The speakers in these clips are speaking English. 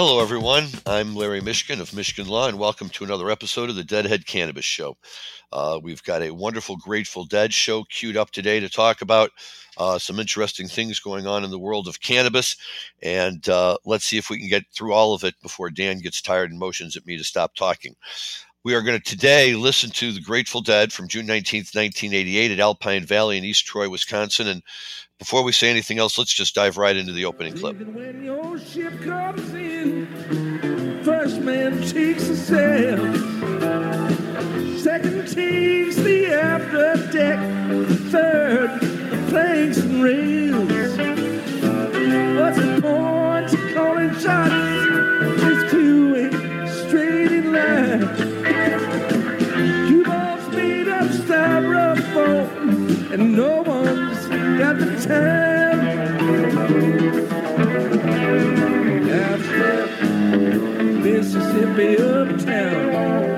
Hello, everyone. I'm Larry Mishkin of Mishkin Law, and welcome to another episode of the Deadhead Cannabis Show. Uh, we've got a wonderful Grateful Dead show queued up today to talk about uh, some interesting things going on in the world of cannabis. And uh, let's see if we can get through all of it before Dan gets tired and motions at me to stop talking. We are going to today listen to the Grateful Dead from June 19th, 1988 at Alpine Valley in East Troy, Wisconsin. And before we say anything else, let's just dive right into the opening clip. First man takes a sail, second takes the after deck, third the planks and rails. What's the point of calling shots? Just crewing straight in line. Cue balls made of styrofoam, and no one's got the time. Mississippi uptown,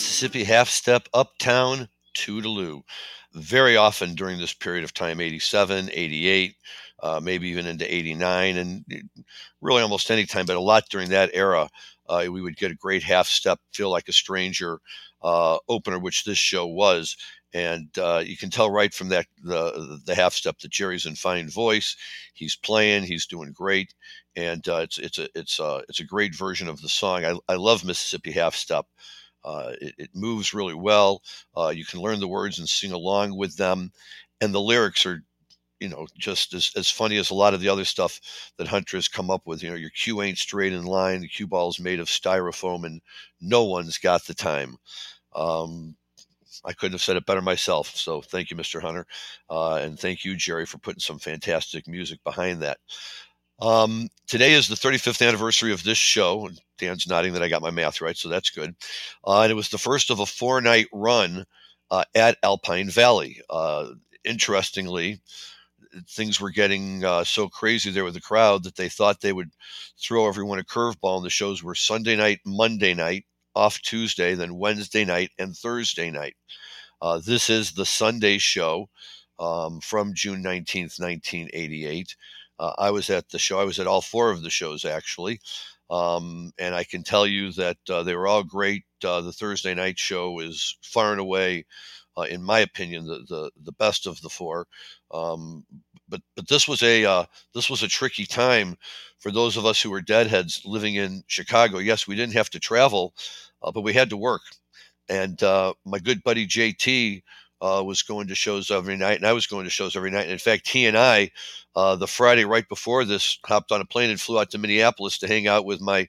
Mississippi half step uptown Toodaloo. Very often during this period of time 87, 88, uh, maybe even into 89, and really almost any time, but a lot during that era, uh, we would get a great half step, feel like a stranger uh, opener, which this show was. And uh, you can tell right from that the the half step that Jerry's in fine voice. He's playing. He's doing great, and uh, it's it's a it's a it's a great version of the song. I, I love Mississippi half step. Uh, it, it, moves really well. Uh, you can learn the words and sing along with them, and the lyrics are, you know, just as, as funny as a lot of the other stuff that Hunter has come up with. You know, your cue ain't straight in line. The cue ball's made of styrofoam, and no one's got the time. Um, I couldn't have said it better myself. So thank you, Mr. Hunter, uh, and thank you, Jerry, for putting some fantastic music behind that. Um, today is the 35th anniversary of this show. Dan's nodding that I got my math right, so that's good. Uh, and it was the first of a four night run uh, at Alpine Valley. Uh, interestingly, things were getting uh, so crazy there with the crowd that they thought they would throw everyone a curveball, and the shows were Sunday night, Monday night, off Tuesday, then Wednesday night, and Thursday night. Uh, this is the Sunday show um, from June 19th, 1988. Uh, I was at the show. I was at all four of the shows actually, um, and I can tell you that uh, they were all great. Uh, the Thursday night show is far and away, uh, in my opinion, the, the the best of the four. Um, but but this was a uh, this was a tricky time for those of us who were deadheads living in Chicago. Yes, we didn't have to travel, uh, but we had to work. And my good buddy JT uh, was going to shows every night, and I was going to shows every night. And in fact, he and I, uh, the Friday right before this, hopped on a plane and flew out to Minneapolis to hang out with my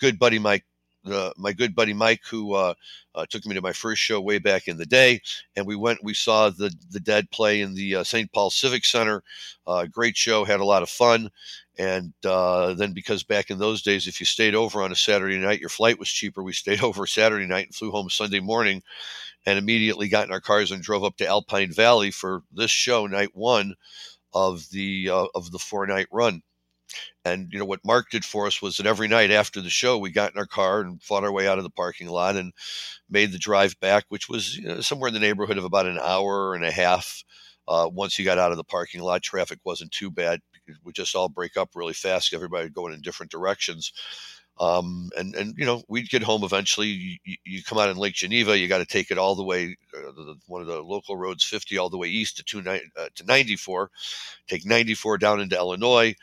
good buddy Mike. Uh, my good buddy Mike, who uh, uh, took me to my first show way back in the day, and we went. We saw the the Dead play in the uh, St. Paul Civic Center. great show, had a lot of fun, and then because back in those days, if you stayed over on a Saturday night, your flight was cheaper. We stayed over Saturday night and flew home Sunday morning, and immediately got in our cars and drove up to Alpine Valley for this show, night one of the uh, of the four night run. And you know what Mark did for us was that every night after the show, we got in our car and fought our way out of the parking lot and made the drive back, which was you know, somewhere in the neighborhood of about an hour and a half. Uh, once you got out of the parking lot, traffic wasn't too bad. Would just all break up really fast. Everybody going in different directions. Um, and and you know we'd get home eventually. You, you come out in Lake Geneva, you got to take it all the way, uh, the, one of the local roads, 50 all the way east to two uh, to 94, take 94 down into Illinois,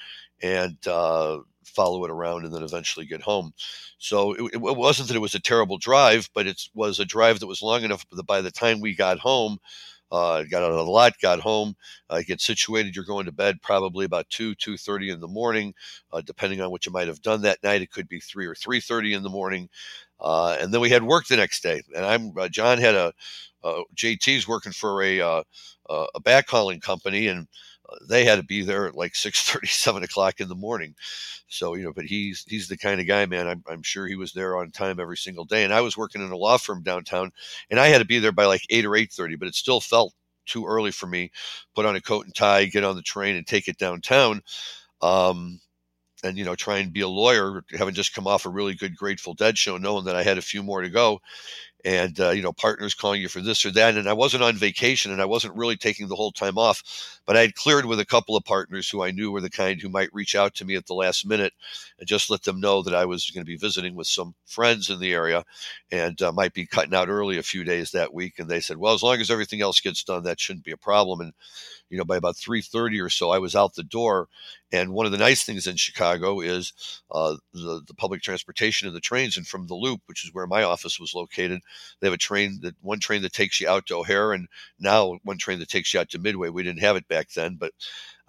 and uh, follow it around, and then eventually get home. So it, it, wasn't that it was a terrible drive, but it was a drive that was long enough that by the time we got home, uh, got out of the lot, got home, uh, get situated. You're going to bed probably about two, two thirty in the morning, uh, depending on what you might have done that night. It could be three or three thirty in the morning, uh, and then we had work the next day. And I'm uh, John had a uh, JT's working for a a backhauling company, and they had to be there at like 6 7 o'clock in the morning. So you know but he's he's the kind of guy man I'm, I'm sure he was there on time every single day. And i was working in a law firm downtown and i had to be there by like 8 or 8.30 but it still felt too early for me. Put on a coat and tie get on the train and take it downtown um, and you know try and be a lawyer having just come off a really good grateful dead show knowing that i had a few more to go and uh, you know partners calling you for this or that and i wasn't on vacation and i wasn't really taking the whole time off but i had cleared with a couple of partners who i knew were the kind who might reach out to me at the last minute and just let them know that i was going to be visiting with some friends in the area and uh, might be cutting out early a few days that week and they said well as long as everything else gets done that shouldn't be a problem and you know by about 3.30 or so i was out the door and one of the nice things in chicago is uh, the, the public transportation and the trains and from the loop which is where my office was located they have a train that one train that takes you out to o'hare and now one train that takes you out to midway. We didn't have it back then but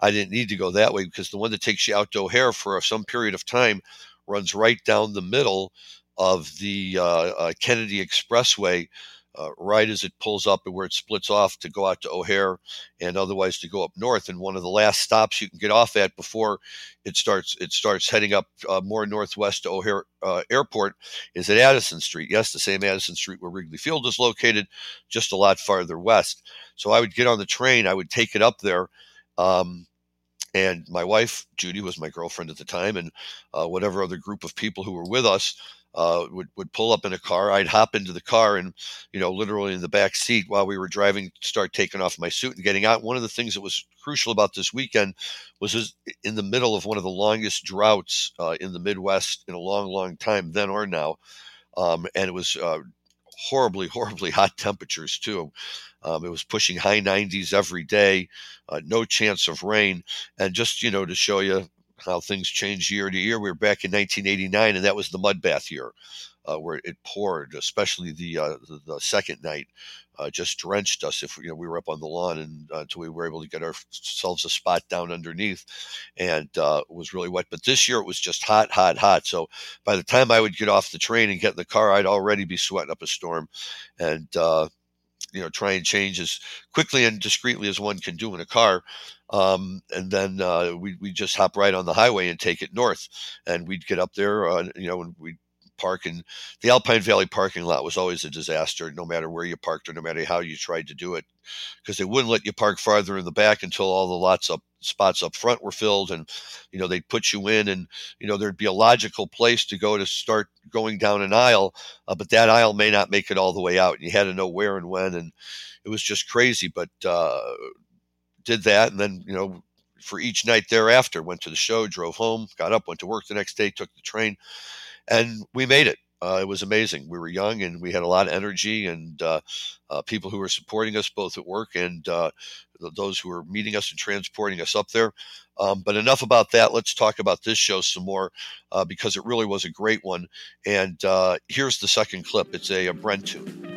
i didn't need to go that way because the one that takes you out to o'hare for some period of time runs right down the middle of the uh, uh, kennedy expressway uh, right as it pulls up and where it splits off to go out to O'Hare and otherwise to go up north. And one of the last stops you can get off at before it starts it starts heading up uh, more northwest to O'Hare uh, Airport is at Addison Street. Yes, the same Addison Street where Wrigley Field is located, just a lot farther west. So I would get on the train, I would take it up there. Um, and my wife Judy was my girlfriend at the time, and uh, whatever other group of people who were with us uh, would would pull up in a car. I'd hop into the car and you know literally in the back seat while we were driving, start taking off my suit and getting out. One of the things that was crucial about this weekend was in the middle of one of the longest droughts uh, in the Midwest in a long, long time, then or now, um, and it was. Uh, horribly, horribly hot temperatures too. Um, it was pushing high 90s every day, uh, no chance of rain. And just, you know, to show you how things change year to year. We were back in 1989, and that was the mud bath year, uh, where it poured, especially the uh, the, the, second night, uh, just drenched us. If you know we were up on the lawn and uh, until we were able to get ourselves a spot down underneath, and uh, it was really wet. But this year it was just hot, hot, hot. So by the time I would get off the train and get in the car, I'd already be sweating up a storm, and uh, you know try and change as quickly and discreetly as one can do in a car um, and then uh, we we just hop right on the highway and take it north and we'd get up there uh, you know and we'd park and the alpine valley parking lot was always a disaster no matter where you parked or no matter how you tried to do it because they wouldn't let you park farther in the back until all the lots up spots up front were filled and you know they'd put you in and you know there'd be a logical place to go to start going down an aisle uh, but that aisle may not make it all the way out and you had to know where and when and it was just crazy but uh, did that and then you know for each night thereafter went to the show drove home got up went to work the next day took the train and we made it uh, it was amazing. We were young and we had a lot of energy, and uh, uh, people who were supporting us both at work and uh, those who were meeting us and transporting us up there. Um, but enough about that. Let's talk about this show some more uh, because it really was a great one. And uh, here's the second clip. It's a, a Brent tune.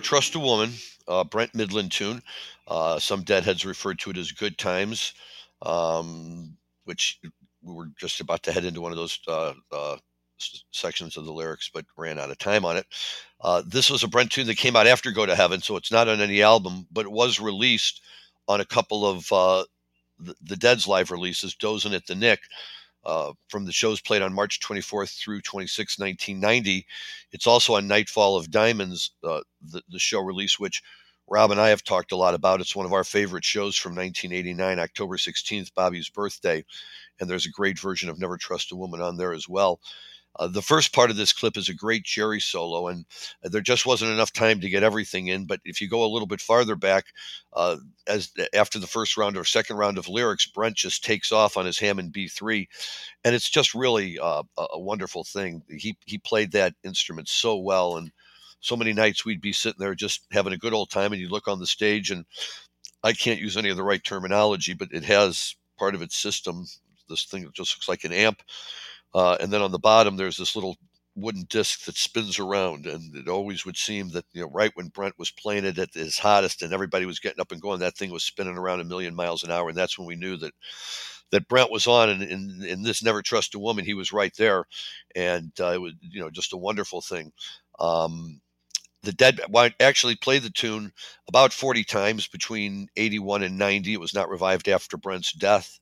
Trust a Woman, uh, Brent Mydland tune. Uh, some deadheads referred to it as Good Times, um, which we were just about to head into one of those uh, uh sections of the lyrics, but ran out of time on it. Uh, this was a Brent tune that came out after Go to Heaven, so it's not on any album, but it was released on a couple of uh, the, the Dead's live releases, Dozin' at the Knick, uh, from the shows played on March 24th through 26, 1990. It's also on Nightfall of Diamonds, uh, the, the show release, which Rob and I have talked a lot about. It's one of our favorite shows from 1989, October 16th, Bobby's birthday. And there's a great version of Never Trust a Woman on there as well. Uh, the first part of this clip is a great Jerry solo, and there just wasn't enough time to get everything in. But if you go a little bit farther back, uh, as after the first round or second round of lyrics, Brent just takes off on his Hammond B3, and it's just really uh, a wonderful thing. He he played that instrument so well, and so many nights we'd be sitting there just having a good old time, and you look on the stage, and I can't use any of the right terminology, but it has part of its system. This thing just looks like an amp uh, and then on the bottom, there's this little wooden disc that spins around. And it always would seem that, you know, right when Brent was playing it at his hottest and everybody was getting up and going, that thing was spinning around a million miles an hour. And that's when we knew that that Brent was on and in, this Never Trust a Woman, he was right there. And uh, it was, you know, just a wonderful thing. Um, the Dead actually played the tune about 40 times between 81 and 90. It was not revived after Brent's death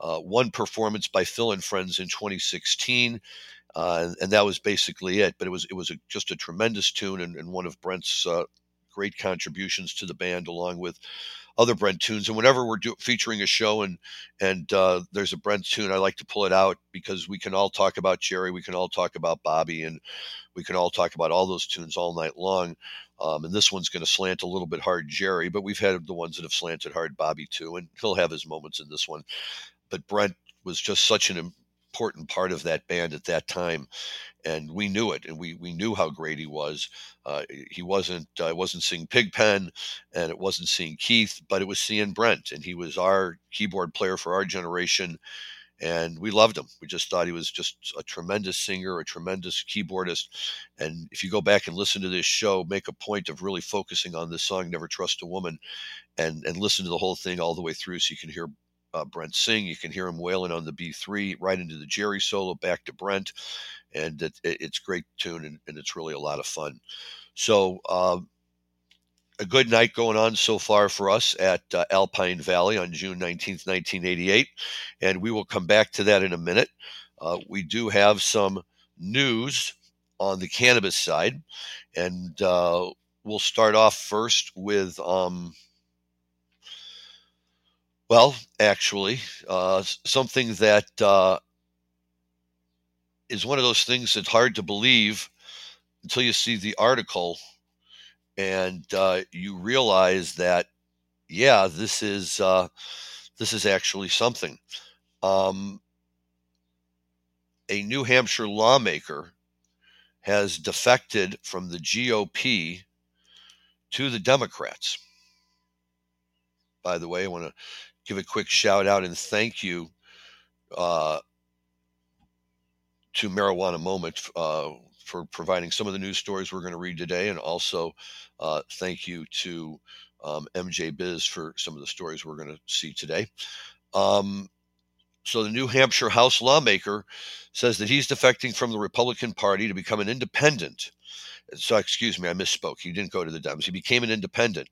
uh, one performance by Phil and Friends in 2016. Uh, and, that was basically it. But it was it was a, just a tremendous tune and, and one of Brent's uh, great contributions to the band, along with other Brent tunes. And whenever we're do, featuring a show and and uh, there's a Brent tune, I like to pull it out because we can all talk about Jerry, we can all talk about Bobby, and we can all talk about all those tunes all night long. Um, and this one's going to slant a little bit hard Jerry, but we've had the ones that have slanted hard Bobby too, and he'll have his moments in this one but Brent was just such an important part of that band at that time, and we knew it, and we we knew how great he was. Uh, he wasn't uh, wasn't seeing Pigpen, and it wasn't seeing Keith, but it was seeing Brent, and he was our keyboard player for our generation. And we loved him. We just thought he was just a tremendous singer, a tremendous keyboardist. And if you go back and listen to this show, make a point of really focusing on this song, "Never Trust a Woman," and and listen to the whole thing all the way through, so you can hear uh, Brent sing. You can hear him wailing on the B3 right into the Jerry solo back to Brent. And it, it, it's great tune and, and, it's really a lot of fun. So, uh, a good night going on so far for us at uh, Alpine Valley on June 19th, 1988. And we will come back to that in a minute. Uh, we do have some news on the cannabis side. And uh, we'll start off first with. Um, well, actually, uh, something that uh, is one of those things that's hard to believe until you see the article and uh, you realize that, yeah, this is uh, this is actually something. Um, a New Hampshire lawmaker has defected from the GOP to the Democrats. By the way, I want to give a quick shout out and thank you uh, to Marijuana Moment uh, for providing some of the news stories we're going to read today, and also uh, thank you to um, MJ Biz for some of the stories we're going to see today. Um, so, the New Hampshire House lawmaker says that he's defecting from the Republican Party to become an independent. So, excuse me, I misspoke. He didn't go to the Dems. He became an independent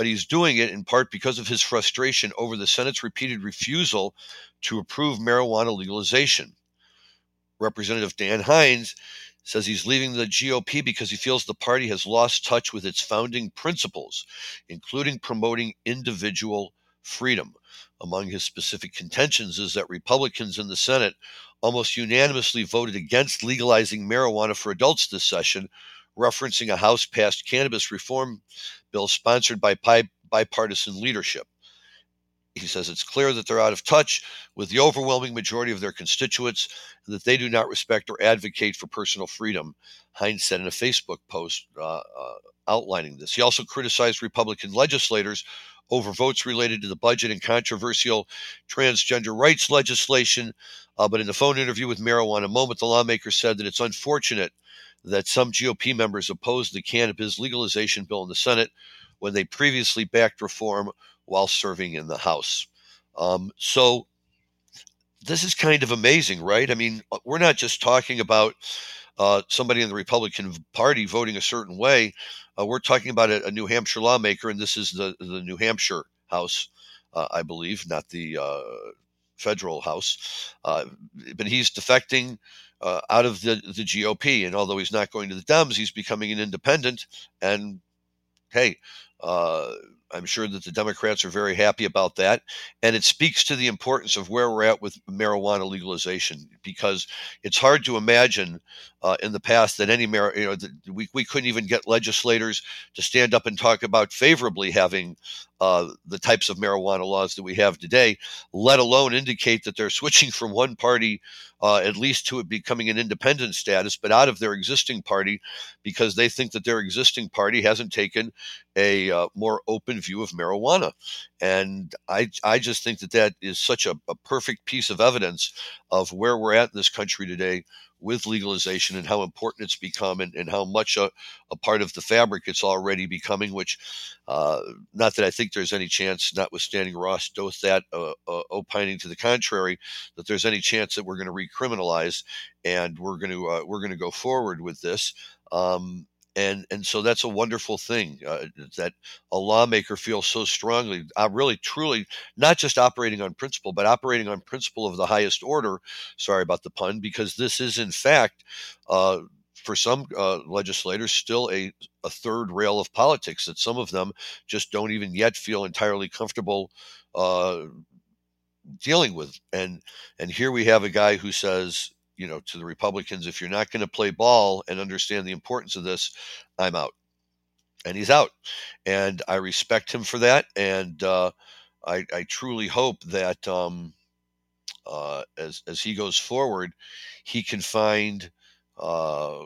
but he's doing it in part because of his frustration over the Senate's repeated refusal to approve marijuana legalization. Representative Dan Hynes says he's leaving the GOP because he feels the party has lost touch with its founding principles, including promoting individual freedom. Among his specific contentions is that Republicans in the Senate almost unanimously voted against legalizing marijuana for adults this session, referencing a House passed cannabis reform bill sponsored by bipartisan leadership. He says it's clear that they're out of touch with the overwhelming majority of their constituents and that they do not respect or advocate for personal freedom, Hynes said in a Facebook post uh, uh, outlining this. He also criticized Republican legislators over votes related to the budget and controversial transgender rights legislation. Uh, but in the phone interview with Marijuana Moment, the lawmaker said that it's unfortunate that some GOP members opposed the cannabis legalization bill in the Senate when they previously backed reform while serving in the House. Um, so this is kind of amazing, right? I mean, uh, we're not just talking about uh, somebody in the Republican Party voting a certain way. Uh, we're talking about a, a, New Hampshire lawmaker, and this is the, the New Hampshire House uh, I believe, not the uh, federal House. Uh, but he's defecting uh, out of the, the GOP. And although he's not going to the Dems, he's becoming an independent. And hey, uh, I'm sure that the Democrats are very happy about that. And it speaks to the importance of where we're at with marijuana legalization because it's hard to imagine uh, in the past that any, mar- you know, we, we couldn't even get legislators to stand up and talk about favorably having uh, the types of marijuana laws that we have today, let alone indicate that they're switching from one party uh, at least to it becoming an independent status, but out of their existing party because they think that their existing party hasn't taken a uh, more open view of marijuana. And I, I just think that that is such a, a perfect piece of evidence of where we're at in this country today with legalization and how important it's become and, and how much a, a, part of the fabric it's already becoming, which, uh, not that I think there's any chance, notwithstanding Ross Douthat uh, uh, opining to the contrary, that there's any chance that we're going to recriminalize and we're going to uh, we're going to go forward with this. Um, and and so that's a wonderful thing uh, that a lawmaker feels so strongly uh, really truly not just operating on principle but operating on principle of the highest order sorry about the pun because this is in fact uh, for some uh, legislators still a, a third rail of politics that some of them just don't even yet feel entirely comfortable uh, dealing with and and here we have a guy who says you know, to the Republicans, if you're not going to play ball and understand the importance of this, I'm out. And he's out. And I respect him for that. And uh, I, I, truly hope that um, uh, as, as he goes forward, he can find uh,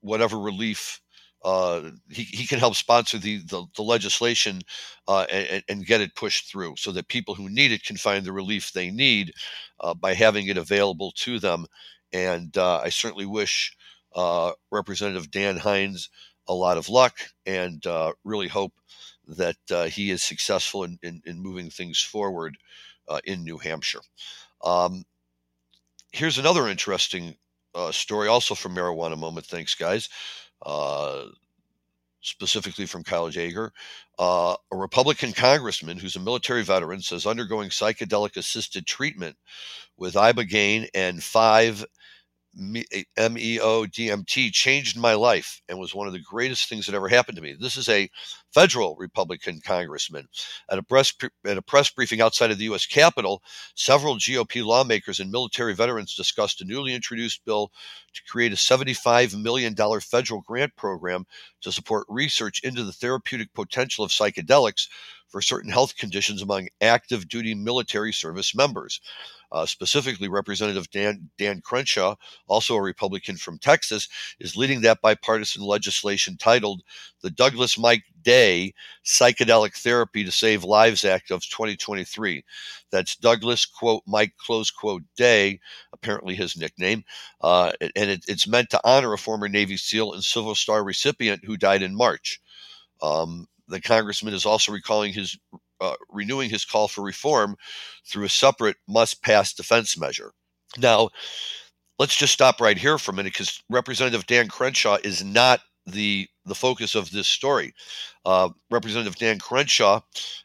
whatever relief uh, he, he can help sponsor the, the, the legislation uh, and, and, get it pushed through so that people who need it can find the relief they need uh, by having it available to them and uh, I certainly wish uh, Representative Dan Hynes a lot of luck and uh, really hope that uh, he is successful in, in, in moving things forward uh, in New Hampshire. Um, here's another interesting uh, story, also from Marijuana Moment. Thanks, guys. specifically from Kyle Jaeger. a Republican congressman who's a military veteran says undergoing psychedelic assisted treatment with ibogaine and 5 Eh, M E O D M T changed my life and was one of the greatest things that ever happened to me. This is a federal Republican congressman. At a press, at a press briefing outside of the U.S. Capitol, several GOP lawmakers and military veterans discussed a newly introduced bill to create a $75 million federal grant program to support research into the therapeutic potential of psychedelics for certain health conditions among active duty military service members. Uh, specifically, Representative Dan, Dan Crenshaw, also a Republican from Texas, is leading that bipartisan legislation titled the Douglas Mike Day Psychedelic Therapy to Save Lives Act of 2023. That's Douglas, quote, Mike, close quote, Day, apparently his nickname. Uh, and it, it's meant to honor a former Navy SEAL and Silver Star recipient who died in March. Um, the congressman is also recalling his uh, renewing his call for reform through a separate must pass defense measure. Now, let's just stop right here for a minute because Representative Dan Crenshaw is not the the focus of this story. Uh, Representative Dan Crenshaw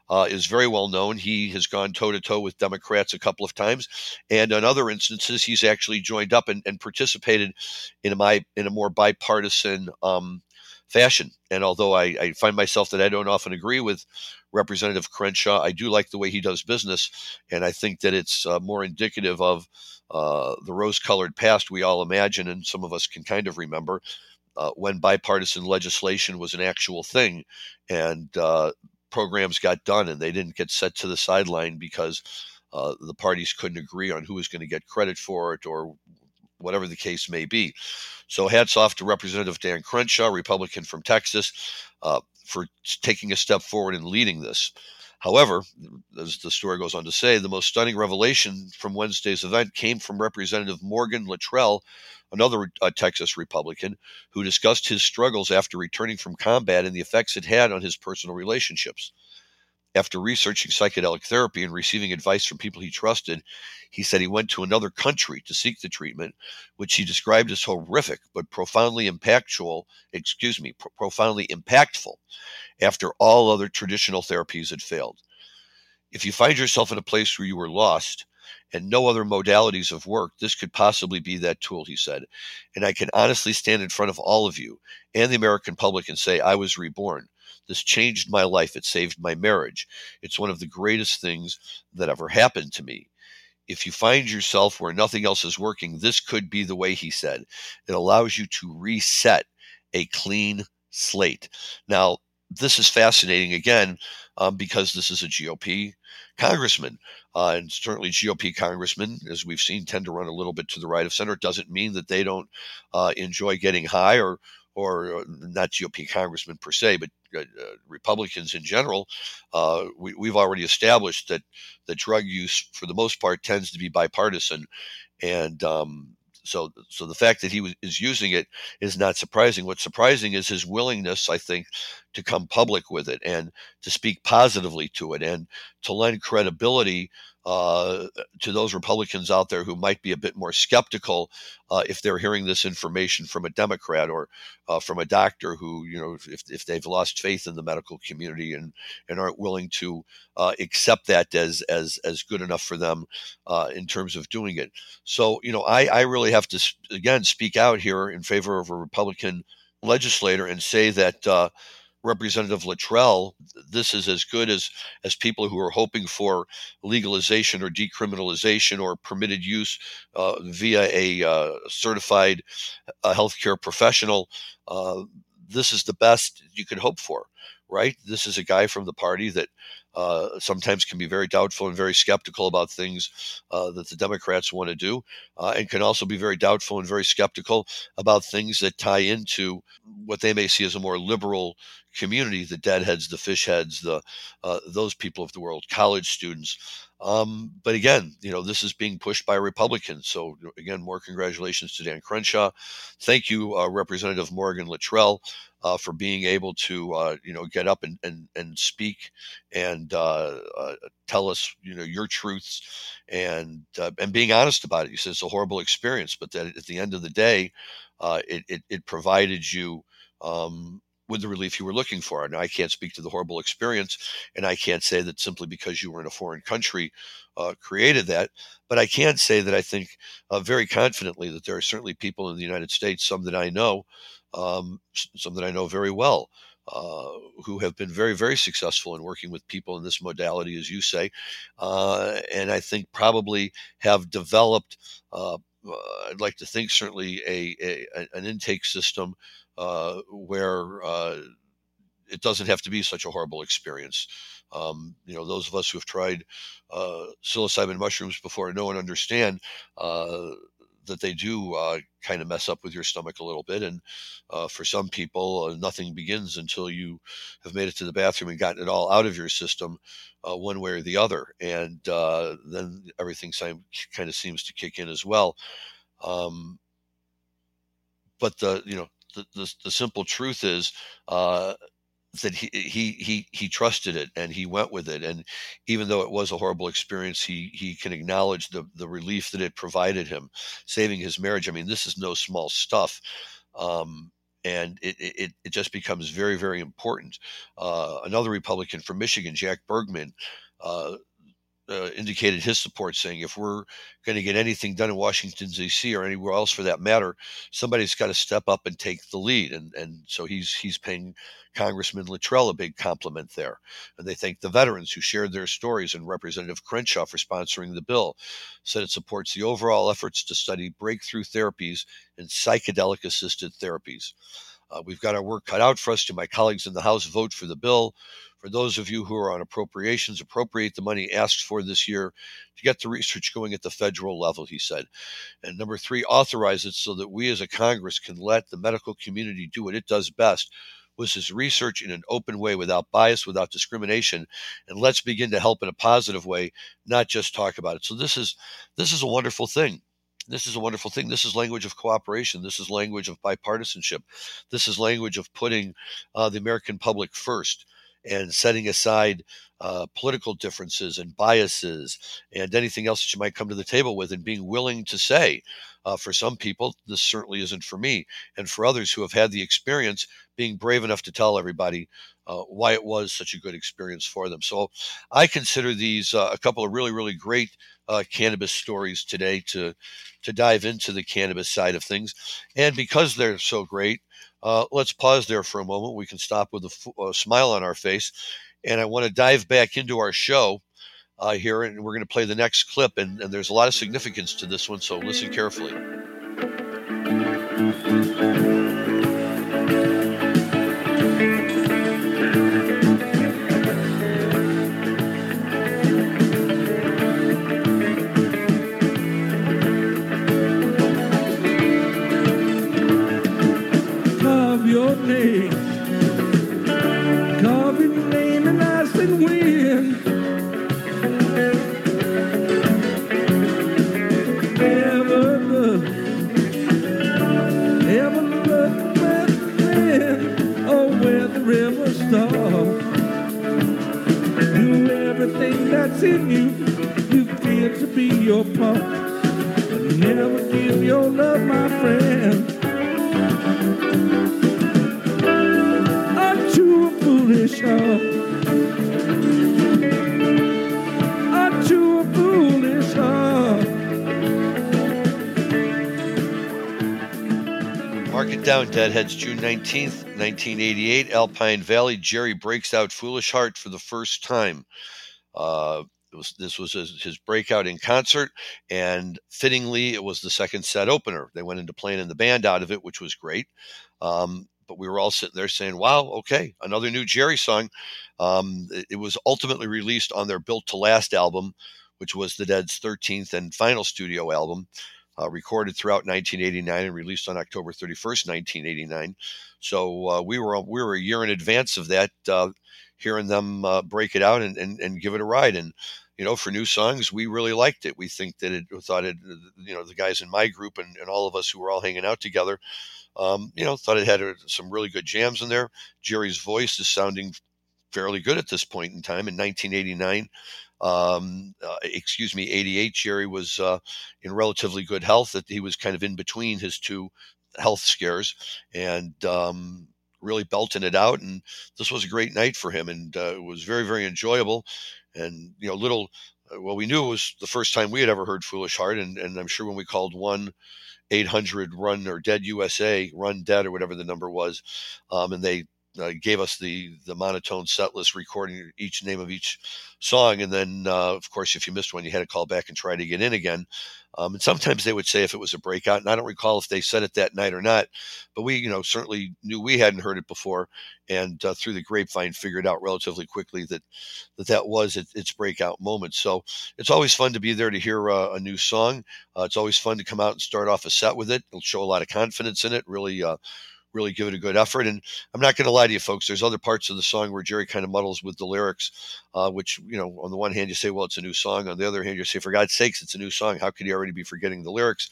uh, is very well known. He has gone toe to toe with Democrats a couple of times, and in other instances, he's actually joined up and, and participated in a my in a more bipartisan um, fashion. And although I, I, find myself that I don't often agree with Representative Crenshaw, I do like the way he does business, and I think that it's uh, more indicative of uh, the rose-colored past we all imagine, and some of us can kind of remember uh, when bipartisan legislation was an actual thing, and uh, programs got done, and they didn't get set to the sideline because. Uh, the parties couldn't agree on who was going to get credit for it or whatever the case may be. So hats off to Representative Dan Crenshaw, Republican from Texas, uh, for taking a step forward and leading this. However, as the story goes on to say, the most stunning revelation from Wednesday's event came from Representative Morgan Luttrell, another uh, Texas Republican, who discussed his struggles after returning from combat and the effects it had on his personal relationships. After researching psychedelic therapy and receiving advice from people he trusted, he said he went to another country to seek the treatment, which he described as horrific but profoundly impactful, excuse me, pro- profoundly impactful after all other traditional therapies had failed. If you find yourself in a place where you are lost and no other modalities of work, this could possibly be that tool, he said. And I can honestly stand in front of all of you and the American public and say, I was reborn. This changed my life. It saved my marriage. It's one of the greatest things that ever happened to me. If you find yourself where nothing else is working, this could be the way, he said. It allows you to reset a clean slate. Now, this is fascinating again um, because this is a GOP congressman. Uh, and certainly GOP congressmen, as we've seen, tend to run a little bit to the right of center. It doesn't mean that they don't uh, enjoy getting high or or uh, not GOP congressmen per se, but uh, uh, Republicans in general, uh, we, have already established that that drug use, for the most part, tends to be bipartisan, and um, so so the fact that he was, is using it is not surprising. What's surprising is his willingness, I think, to come public with it and to speak positively to it and to lend credibility uh, to those Republicans out there who might be a bit more skeptical uh, if they're hearing this information from a Democrat or uh, from a doctor who, you know, if, if they've lost faith in the medical community and, and aren't willing to uh, accept that as, as, as good enough for them uh, in terms of doing it. So, you know, I, I really have to, again, speak out here in favor of a Republican legislator and say that Representative Luttrell, this is as good as as people who are hoping for legalization or decriminalization or permitted use uh, via a uh, certified uh, healthcare professional. Uh, this is the best you can hope for, right? This is a guy from the party that uh, sometimes can be very doubtful and very skeptical about things uh, that the Democrats want to do, uh, and can also be very doubtful and very skeptical about things that tie into what they may see as a more liberal community the deadheads, the fishheads, the uh, those people of the world, college students. Um, but again, you know, this is being pushed by Republicans. So again, more congratulations to Dan Crenshaw. Thank you, uh, Representative Morgan Luttrell, uh, for being able to, uh, you know, get up and, and, and speak and uh, uh, tell us, you know, your truths and and being honest about it. You said it's a horrible experience, but that at the end of the day, it, it, it provided you um, with the relief you were looking for. Now, I can't speak to the horrible experience, and I can't say that simply because you were in a foreign country uh, created that. But I can say that I think uh, very confidently that there are certainly people in the United States, some that I know, um, some that I know very well, uh, who have been very, very successful in working with people in this modality, as you say, uh, and I think probably have developed. Uh, uh, I'd like to think certainly a, a an intake system uh, where uh, it doesn't have to be such a horrible experience. Um, you know, those of us who have tried uh, psilocybin mushrooms before know and understand uh, that they do uh, kind of mess up with your stomach a little bit. And uh, for some people, nothing begins until you have made it to the bathroom and gotten it all out of your system, one way or the other. And then everything kind of seems to kick in as well. Um, but the you know the, the, the simple truth is uh, that he, he he he trusted it and he went with it. And even though it was a horrible experience he he can acknowledge the the relief that it provided him saving his marriage. I mean this is no small stuff. Um, and it, it, it just becomes very very important. Uh, another republican from michigan jack bergman uh, uh, indicated his support, saying if we're going to get anything done in Washington D.C. or anywhere else for that matter, somebody's got to step up and take the lead. And and so he's he's paying Congressman Luttrell a big compliment there. And they thank the veterans who shared their stories and Representative Crenshaw for sponsoring the bill. Said it supports the overall efforts to study breakthrough therapies and psychedelic assisted therapies. Uh, we've got our work cut out for us. To my colleagues in the House, vote for the bill. For those of you who are on appropriations, appropriate the money asked for this year to get the research going at the federal level, he said. And number three, authorize it so that we as a Congress can let the medical community do what it does best, was his research in an open way without bias, without discrimination, and let's begin to help in a positive way, not just talk about it. So this is this is a wonderful thing. This is a wonderful thing. This is language of cooperation. This is language of bipartisanship. This is language of putting uh, the American public first and setting aside uh, political differences and biases and anything else that you might come to the table with and being willing to say, uh, for some people, this certainly isn't for me. And for others who have had the experience, being brave enough to tell everybody uh, why it was such a good experience for them. So I consider these uh, a couple of really, really great uh, cannabis stories today to to dive into the cannabis side of things. And because they're so great, uh, let's pause there for a moment. We can stop with a, f- a smile on our face. And I want to dive back into our show uh, here, and we're going to play the next clip. And, and there's a lot of significance to this one, so listen carefully. That's in you, you feel to be your part. But never give your love, my friend. Aren't you a foolish heart? Aren't you a foolish heart? Mark it down, Deadheads, June 19th, 1988, Alpine Valley. Jerry breaks out Foolish Heart for the first time. Uh, was, this was his, his breakout in concert, and fittingly, it was the second set opener. They went into playing in the band out of it, which was great. Um, but we were all sitting there saying, wow, okay, another new Jerry song. Um, it, it was ultimately released on their Built to Last album, which was the Dead's 13th and final studio album uh, recorded throughout 1989 and released on October 31st, 1989. So uh, we were we were a year in advance of that, uh, hearing them uh, break it out and, and, and give it a ride. And you know, for new songs, we really liked it. We think that it thought it, you know, the guys in my group and, and all of us who were all hanging out together, um, you know, thought it had uh, some really good jams in there. Jerry's voice is sounding fairly good at this point in time in 1989 um, uh, excuse me, 88, Jerry was uh, in relatively good health. That he was kind of in between his two health scares and um, really belting it out. And this was a great night for him, and uh, it was very, very enjoyable. And you know, little well, we knew it was the first time we had ever heard "Foolish Heart," and, and I'm sure when we called one 800 Run or Dead USA, Run Dead or whatever the number was, um, and they uh, gave us the the monotone set list recording each name of each song and then uh, of course if you missed one you had to call back and try to get in again. Um, and sometimes they would say if it was a breakout and i don't recall if they said it that night or not but we you know certainly knew we hadn't heard it before and uh, through the grapevine figured out relatively quickly that that that was it, its breakout moment. So it's always fun to be there to hear uh, a new song. Uh, it's always fun to come out and start off a set with it. It'll show a lot of confidence in it really uh, really give it a good effort. And I'm not going to lie to you, folks. There's other parts of the song where Jerry kind of muddles with the lyrics, uh, which you know, on the one hand you say, well, it's a new song. On the other hand, you say, for God's sakes, it's a new song. How could he already be forgetting the lyrics?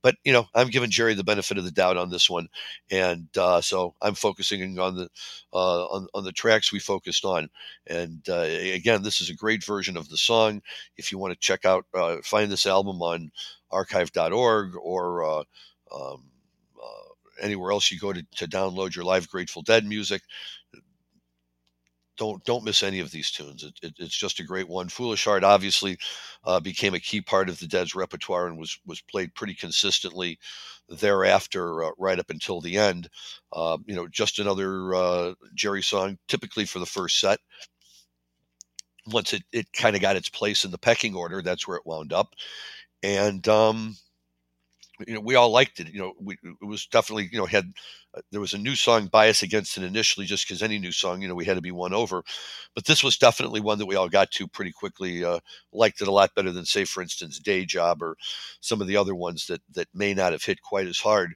But you know, I'm giving Jerry the benefit of the doubt on this one, and uh, so I'm focusing on the uh, on, on the tracks we focused on. And uh, again, this is a great version of the song. If you want to check out, uh, find this album on archive.org or uh, um, anywhere else you go to, to download your live Grateful Dead music. Don't don't miss any of these tunes. It, it, it's just a great one. Foolish Heart obviously uh, became a key part of the Dead's repertoire and was was played pretty consistently thereafter, uh, right up until the end. Uh, you know, just another uh, Jerry song, typically for the first set. Once it, it kind of got its place in the pecking order, that's where it wound up. And um, you know, we all liked it. You know, we, it was definitely, you know, had uh, there was a new song bias against it initially, just because any new song, you know, we had to be won over. But this was definitely one that we all got to pretty quickly. Uh, liked it a lot better than, say, for instance, Day Job or some of the other ones that that may not have hit quite as hard.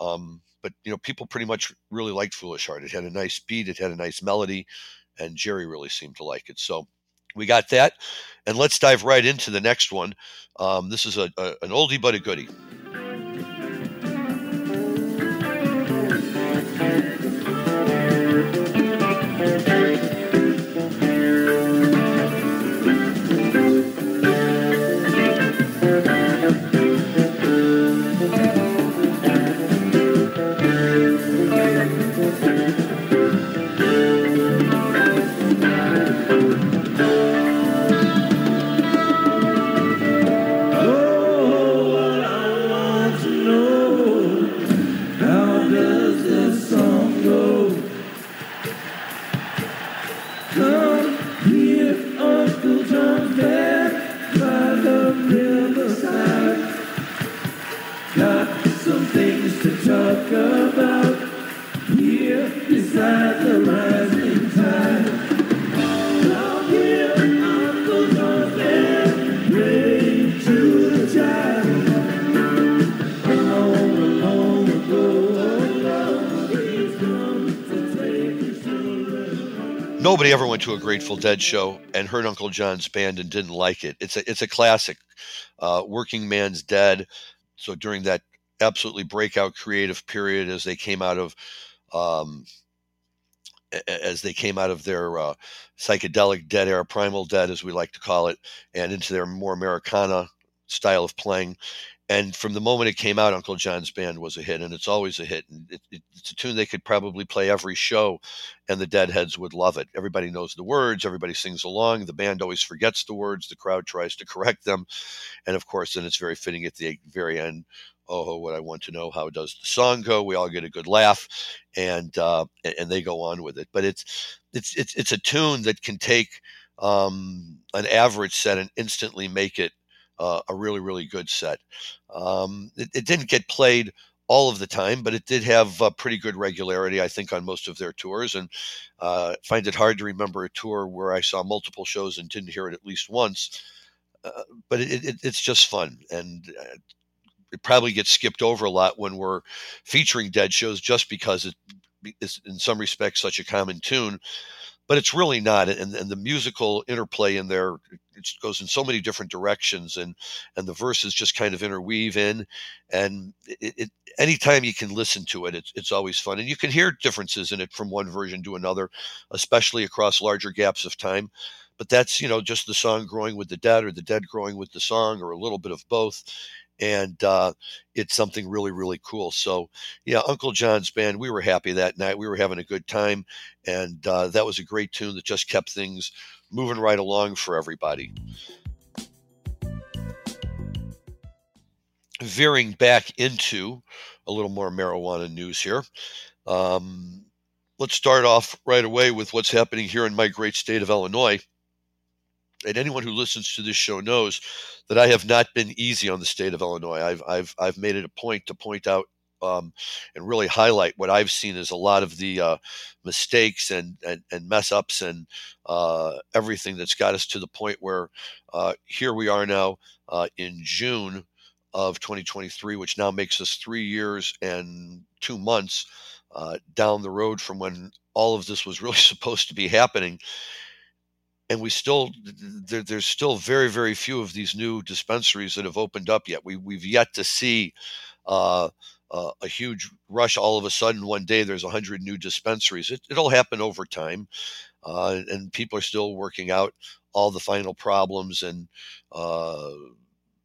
Um, but you know, people pretty much really liked Foolish Heart. It had a nice beat, it had a nice melody, and Jerry really seemed to like it. So we got that, and let's dive right into the next one. Um, this is a, a, an oldie but a goodie. Grateful Dead show and heard Uncle John's band and didn't like it. It's a it's a classic. Uh, Working Man's Dead. So during that absolutely breakout creative period, as they came out of um, as they came out of their uh, psychedelic dead era, primal dead, as we like to call it, and into their more Americana style of playing. And from the moment it came out, Uncle John's Band was a hit, and it's always a hit. And it, it, it's a tune they could probably play every show, and the Deadheads would love it. Everybody knows the words, everybody sings along. The band always forgets the words, the crowd tries to correct them. And of course, then it's very fitting at the very end oh, what I want to know, how does the song go? We all get a good laugh, and uh, and they go on with it. But it's it's it's it's a tune that can take um, an average set and instantly make it uh, a really really good set. Um, it, it, didn't get played all of the time, but it did have uh, pretty good regularity, I think, on most of their tours. And uh, find it hard to remember a tour where I saw multiple shows and didn't hear it at least once. Uh, but it, it, it's just fun, and uh, it probably gets skipped over a lot when we're featuring dead shows just because it is in some respects such a common tune but it's really not and, and the musical interplay in there it goes in so many different directions and and the verses just kind of interweave in and it, it anytime you can listen to it it's, it's always fun and you can hear differences in it from one version to another especially across larger gaps of time but that's you know just the song growing with the dead or the dead growing with the song or a little bit of both and uh, it's something really really cool so yeah uncle john's band we were happy that night we were having a good time and uh, that was a great tune that just kept things moving right along for everybody. Veering back into a little more marijuana news here. Um, let's start off right away with what's happening here in my great state of illinois. And anyone who listens to this show knows that I have not been easy on the state of Illinois. I've I've I've made it a point to point out um, and really highlight what I've seen is a lot of the uh, mistakes and, and, and mess ups and uh, everything that's got us to the point where uh, here we are now uh, in June of 2023, which now makes us three years and two months uh, down the road from when all of this was really supposed to be happening and we still there, there's still very very few of these new dispensaries that have opened up yet. We we've yet to see uh, uh, a huge rush. All of a sudden, one day there's a hundred new dispensaries. It, will happen over time, uh, and people are still working out all the final problems and uh,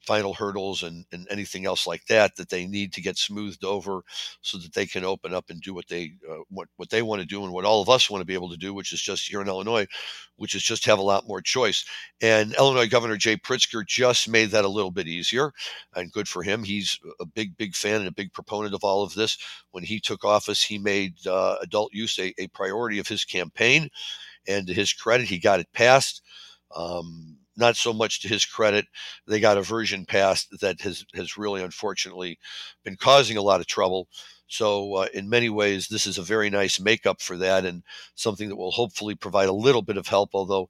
final hurdles and, and anything else like that that they need to get smoothed over so that they can open up and do what they uh, what, what they want to do and what all of us want to be able to do which is just here in illinois which is just have a lot more choice. And illinois governor jay pritzker just made that a little bit easier and good for him. He's a big big fan and a big proponent of all of this. When he took office he made uh, adult use a, a priority of his campaign and to his credit he got it passed. Um, not so much to his credit. They got a version passed that has has really unfortunately been causing a lot of trouble. So uh, in many ways, this is a very nice makeup for that, and something that will hopefully provide a little bit of help. Although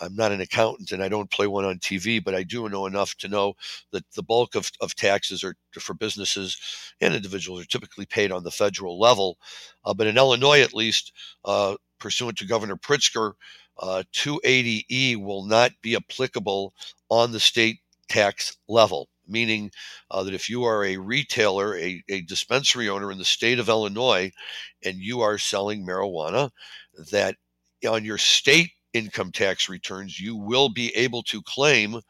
I'm not an accountant and I don't play one on TV, but I do know enough to know that the bulk of, of taxes are for businesses and individuals are typically paid on the federal level. Uh, but in Illinois, at least, uh, pursuant to Governor Pritzker, uh, 280E will not be applicable on the state tax level, meaning uh, that if you are a retailer, a, a dispensary owner in the state of Illinois, and you are selling marijuana, that on your state income tax returns, you will be able to claim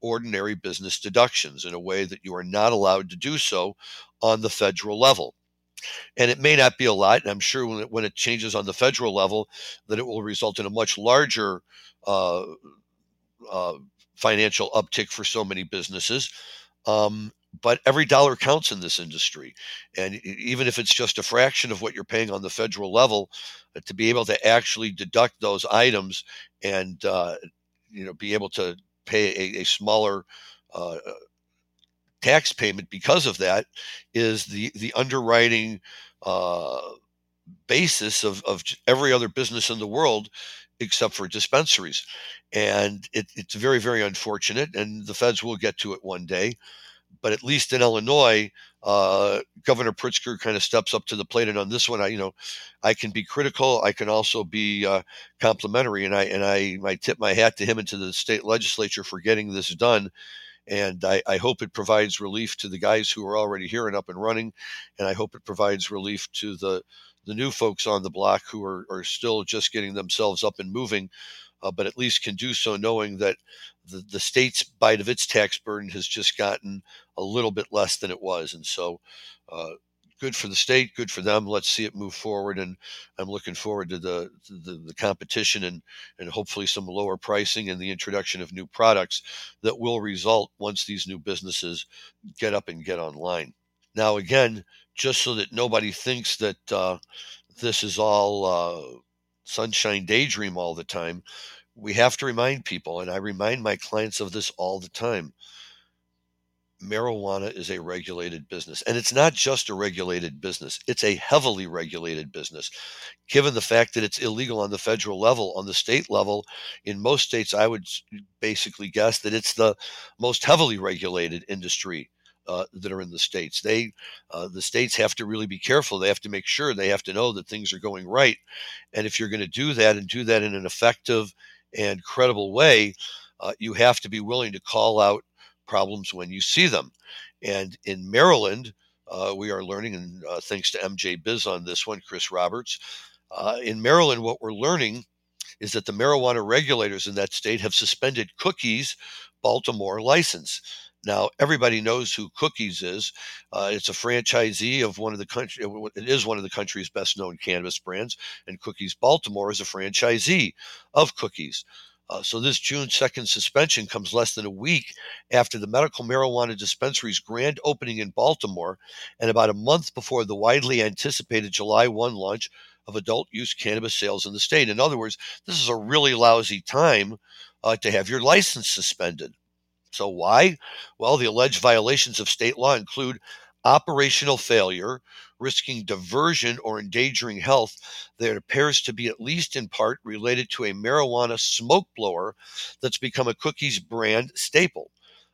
ordinary business deductions in a way that you are not allowed to do so on the federal level and it may not be a lot. And I'm sure when it, when it changes on the federal level, that it will result in a much larger uh, uh, financial uptick for so many businesses. Um, but every dollar counts in this industry, and even if it's just a fraction of what you're paying on the federal level, uh, to be able to actually deduct those items and uh, you know be able to pay a, a smaller uh, tax payment because of that is the the underwriting uh, basis of, of every other business in the world except for dispensaries and it, it's very very unfortunate and the feds will get to it one day but at least in Illinois, uh, Governor Pritzker kind of steps up to the plate. And on this one, I, you know, I can be critical. I can also be uh, complimentary. And I and I, I tip my hat to him and to the state legislature for getting this done. And I, I hope it provides relief to the guys who are already here and up and running. And I hope it provides relief to the the new folks on the block who are, are still just getting themselves up and moving, uh, but at least can do so knowing that the, the state's bite of its tax burden has just gotten a little bit less than it was. And so, uh, good for the state, good for them. Let's see it move forward. And I'm looking forward to the, the, the competition and, and hopefully some lower pricing and the introduction of new products that will result once these new businesses get up and get online. Now, again, just so that nobody thinks that uh, this is all uh, sunshine daydream all the time, we have to remind people, and I remind my clients of this all the time marijuana is a regulated business. And it's not just a regulated business, it's a heavily regulated business. Given the fact that it's illegal on the federal level, on the state level, in most states, I would basically guess that it's the most heavily regulated industry. Uh, that are in the states, they, uh, the states have to really be careful. They have to make sure they have to know that things are going right, and if you're going to do that and do that in an effective and credible way, uh, you have to be willing to call out problems when you see them. And in Maryland, uh, we are learning, and uh, thanks to MJ Biz on this one, Chris Roberts, uh, in Maryland, what we're learning is that the marijuana regulators in that state have suspended Cookies' Baltimore license. Now, everybody knows who Cookies is. Uh, it's a franchisee of one of the country. It is one of the country's best known cannabis brands, and Cookies Baltimore is a franchisee of Cookies. Uh, so this June 2nd suspension comes less than a week after the medical marijuana dispensary's grand opening in Baltimore and about a month before the widely anticipated July 1 launch of adult use cannabis sales in the state. In other words, this is a really lousy time uh, to have your license suspended. So why? Well, the alleged violations of state law include operational failure, risking diversion or endangering health that appears to be at least in part related to a marijuana smoke blower that's become a cookies brand staple,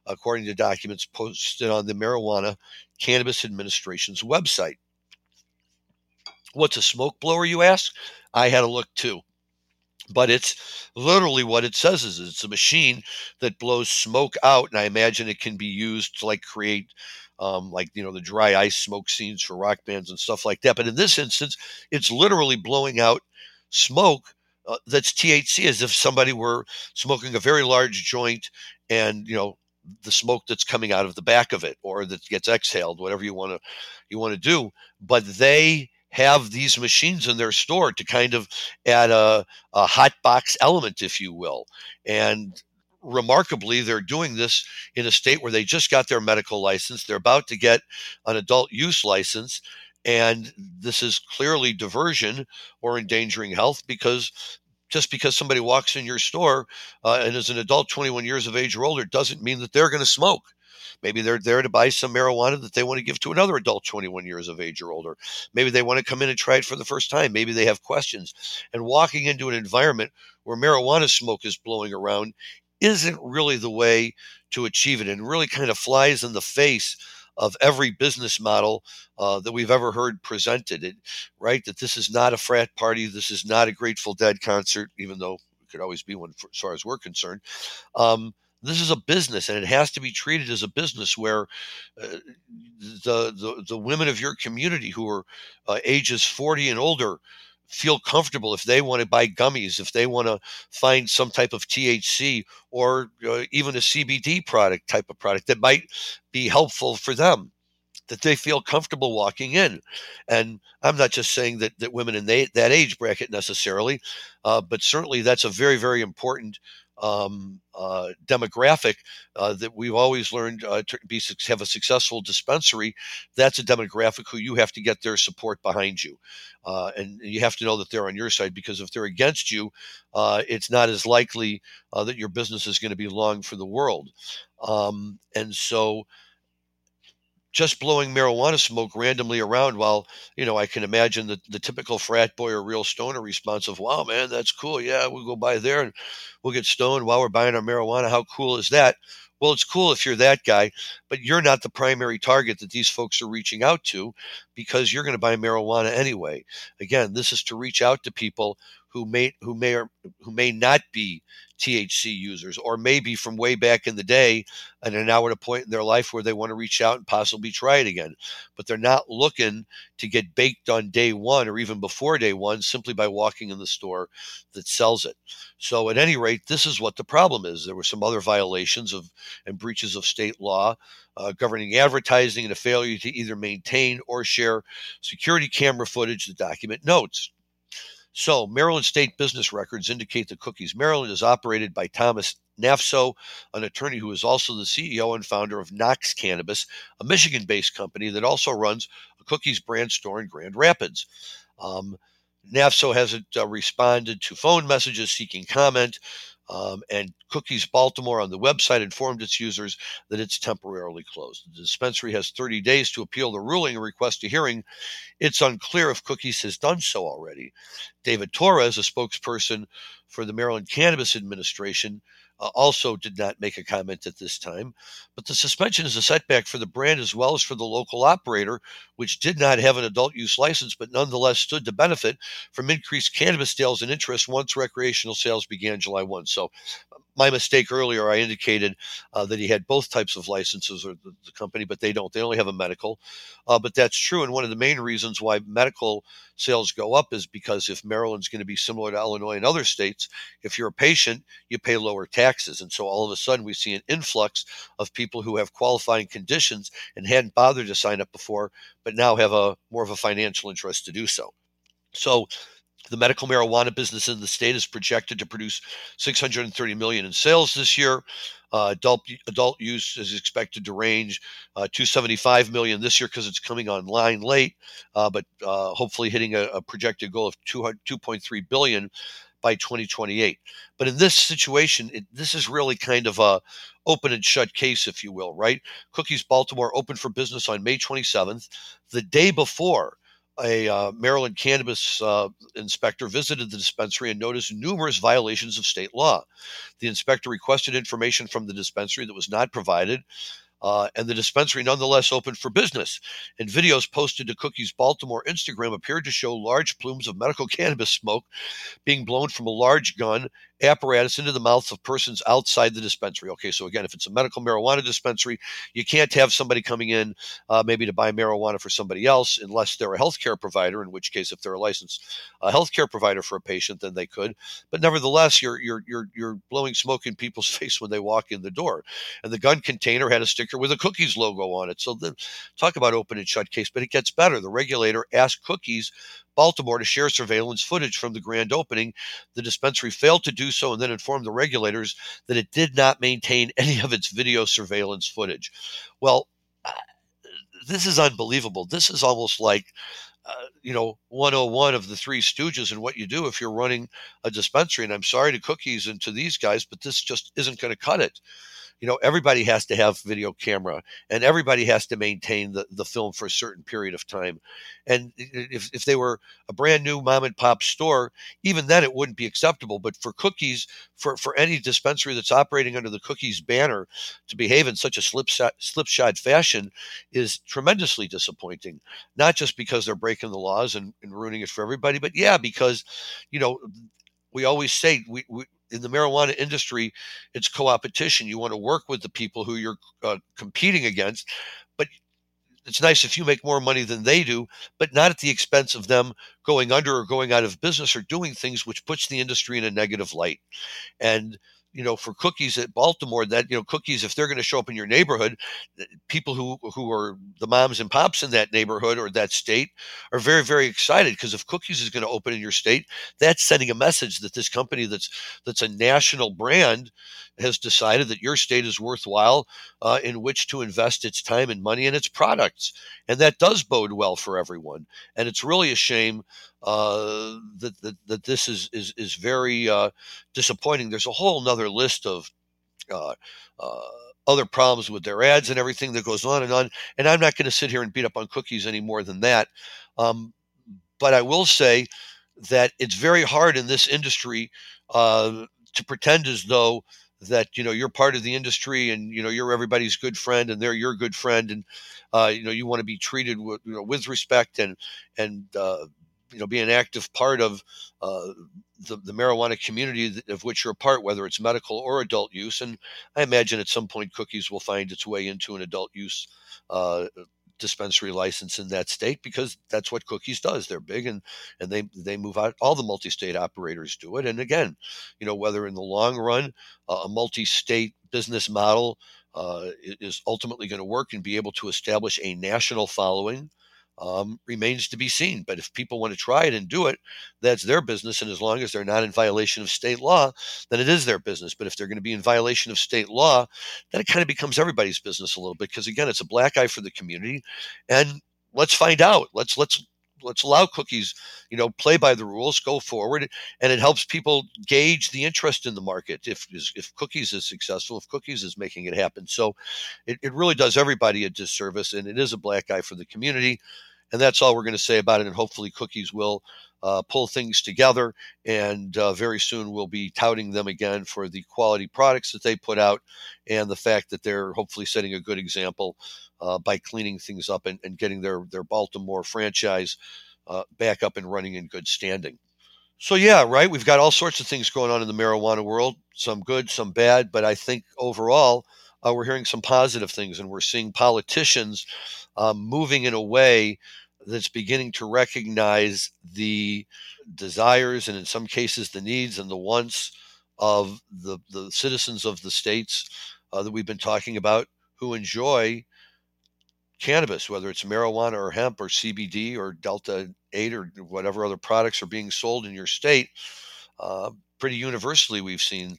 according to documents posted on the Maryland Cannabis Administration's website. What's a smoke blower, you ask? I had a look too but it's literally what it says is it's a machine that blows smoke out and i imagine it can be used to like create um, like you know the dry ice smoke scenes for rock bands and stuff like that. But in this instance, it's literally blowing out smoke uh, that's THC, as if somebody were smoking a very large joint, and you know the smoke that's coming out of the back of it or that gets exhaled, whatever you want to you want to do. But they have these machines in their store to kind of add a, a hot box element, if you will. And remarkably, they're doing this in a state where they just got their medical license. They're about to get an adult use license. And this is clearly diversion or endangering health because just because somebody walks in your store uh, and is an adult 21 years of age or older doesn't mean that they're going to smoke. Maybe they're there to buy some marijuana that they want to give to another adult 21 years of age or older. Maybe they want to come in and try it for the first time. Maybe they have questions. And walking into an environment where marijuana smoke is blowing around isn't really the way to achieve it and really kind of flies in the face of every business model uh, that we've ever heard presented it right that this is not a frat party this is not a grateful dead concert even though it could always be one for, as far as we're concerned. Um, this is a business and it has to be treated as a business where uh, the, the, the women of your community who are uh, ages 40 and older feel comfortable if they want to buy gummies, if they want to find some type of THC or uh, even a CBD product type of product that might be helpful for them, that they feel comfortable walking in. And I'm not just saying that, that women in they, that age bracket necessarily, uh, but certainly that's a very, very important um, uh, demographic uh, that we've always learned uh, to be have a successful dispensary. That's a demographic who you have to get their support behind you, uh, and you have to know that they're on your side because if they're against you, uh, it's not as likely that your business is going to be long for the world. Um, and so just blowing marijuana smoke randomly around while you know i can imagine the, the typical frat boy or real stoner response of wow man that's cool. Yeah we'll go by there and we'll get stoned while we're buying our marijuana. How cool is that? Well, it's cool if you're that guy, but you're not the primary target that these folks are reaching out to because you're going to buy marijuana anyway. Again, this is to reach out to people who may who may or who may not be THC users or maybe from way back in the day and are now at a point in their life where they want to reach out and possibly try it again. But they're not looking to get baked on day one or even before day one simply by walking in the store that sells it. So at any rate, this is what the problem is. There were some other violations of and breaches of state law uh, governing advertising and a failure to either maintain or share security camera footage that document notes. So, Maryland state business records indicate that Cookies Maryland is operated by Thomas Nafso, an attorney who is also the CEO and founder of NOXX Cannabis, a Michigan based company that also runs a Cookies brand store in Grand Rapids. Um, Nafso hasn't uh, responded to phone messages seeking comment. Um, and Cookies Baltimore on the website informed its users that it's temporarily closed. The dispensary has 30 days to appeal the ruling and request a hearing. It's unclear if Cookies has done so already. David Torres, a spokesperson for the Maryland Cannabis Administration, also did not make a comment at this time. But the suspension is a setback for the brand as well as for the local operator, which did not have an adult use license, but nonetheless stood to benefit from increased cannabis sales and interest once recreational sales began July 1. So my mistake earlier, I indicated uh, that he had both types of licenses or the, the, company, but they don't. They only have a medical. Uh, but that's true. And one of the main reasons why medical sales go up is because if Maryland's going to be similar to Illinois and other states, if you're a patient, you pay lower taxes. And so all of a sudden we see an influx of people who have qualifying conditions and hadn't bothered to sign up before, but now have a more of a financial interest to do so. So the medical marijuana business in the state is projected to produce 630 million in sales this year. Uh, adult adult use is expected to range uh, 275 million this year because it's coming online late, uh, but uh, hopefully hitting a, a, projected goal of 2.3 billion by 2028. But in this situation, it, this is really kind of a open and shut case, if you will, right? Cookies Baltimore opened for business on May 27th, the day before a uh, Maryland cannabis uh, inspector visited the dispensary and noticed numerous violations of state law. The inspector requested information from the dispensary that was not provided. Uh, and the dispensary nonetheless opened for business. And videos posted to Cookies Baltimore Instagram appeared to show large plumes of medical cannabis smoke being blown from a large gun apparatus into the mouths of persons outside the dispensary. Okay, so again, if it's a medical marijuana dispensary, you can't have somebody coming in uh, maybe to buy marijuana for somebody else unless they're a healthcare provider. In which case, if they're a licensed uh, healthcare provider for a patient, then they could. But nevertheless, you're you're you're you're blowing smoke in people's face when they walk in the door. And the gun container had a sticker with a cookies logo on it. So then, talk about open and shut case. But it gets better. The regulator asked cookies Baltimore to share surveillance footage from the grand opening. The dispensary failed to do so and then informed the regulators that it did not maintain any of its video surveillance footage. Well, uh, this is unbelievable. This is almost like uh, you know 101 of the three stooges and what you do if you're running a dispensary and i'm sorry to cookies and to these guys but this just isn't going to cut it you know everybody has to have video camera and everybody has to maintain the, the film for a certain period of time. And if, if they were a brand new mom and pop store even then it wouldn't be acceptable. But for cookies for, for any dispensary that's operating under the cookies banner to behave in such a slipshod, slipshod fashion is tremendously disappointing. Not just because they're breaking the laws and, and ruining it for everybody but yeah because you know we always say we, we in the marijuana industry, it's co-opetition. You want to work with the people who you're uh, competing against, but it's nice if you make more money than they do, but not at the expense of them going under or going out of business or doing things which puts the industry in a negative light. And you know, for cookies at Baltimore, that you know, cookies if they're going to show up in your neighborhood, people who who are the moms and pops in that neighborhood or that state are very very excited because if cookies is going to open in your state, that's sending a message that this company that's that's a national brand has decided that your state is worthwhile uh, in which to invest its time and money and its products, and that does bode well for everyone. And it's really a shame uh, that, that, that this is is is very uh, disappointing. There's a whole nother list of uh, uh, other problems with their ads and everything that goes on and on. And I'm not going to sit here and beat up on cookies any more than that. Um, but I will say that it's very hard in this industry uh, to pretend as though that you know you're part of the industry and you know you're everybody's good friend and they're your good friend and uh, you know you want to be treated with you know with respect and and uh, you know be an active part of uh, the, the marijuana community of which you're a part, whether it's medical or adult use. And I imagine at some point cookies will find its way into an adult use uh, dispensary license in that state because that's what cookies does they're big and and they they move out all the multi-state operators do it and again you know whether in the long run uh, a multi-state business model uh, is ultimately going to work and be able to establish a national following um, remains to be seen. But if people want to try it and do it, that's their business. And as long as they're not in violation of state law, then it is their business. But if they're going to be in violation of state law, then it kind of becomes everybody's business a little bit because again, it's a black eye for the community. And let's find out. Let's let's let's allow cookies, you know, play by the rules, go forward, and it helps people gauge the interest in the market. If if cookies is successful, if cookies is making it happen, so it, it really does everybody a disservice, and it is a black eye for the community. And that's all we're going to say about it. And hopefully, cookies will uh, pull things together. And uh, very soon, we'll be touting them again for the quality products that they put out and the fact that they're hopefully setting a good example uh, by cleaning things up and, and, getting their, their Baltimore franchise uh, back up and running in good standing. So, yeah, right. We've got all sorts of things going on in the marijuana world, some good, some bad. But I think overall, uh, we're hearing some positive things and we're seeing politicians um, moving in a way that's beginning to recognize the desires and in some cases the needs and the wants of the, the citizens of the states uh, that we've been talking about who enjoy cannabis, whether it's marijuana or hemp or CBD or Delta 8 or whatever other products are being sold in your state. Uh, pretty universally, we've seen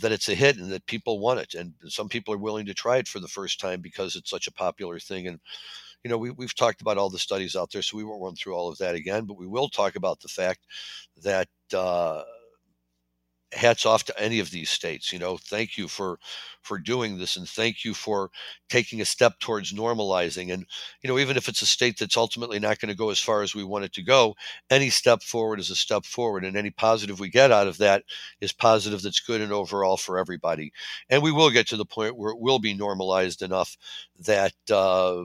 that it's a hit and that people want it. And some people are willing to try it for the first time because it's such a popular thing. And you know, we, we've talked about all the studies out there, so we won't run through all of that again, but we will talk about the fact that uh, hats off to any of these states. You know, thank you for for doing this, and thank you for taking a step towards normalizing. And you know, even if it's a state that's ultimately not going to go as far as we want it to go, any step forward is a step forward, and any positive we get out of that is positive that's good and overall for everybody. And we will get to the point where it will be normalized enough that. Uh,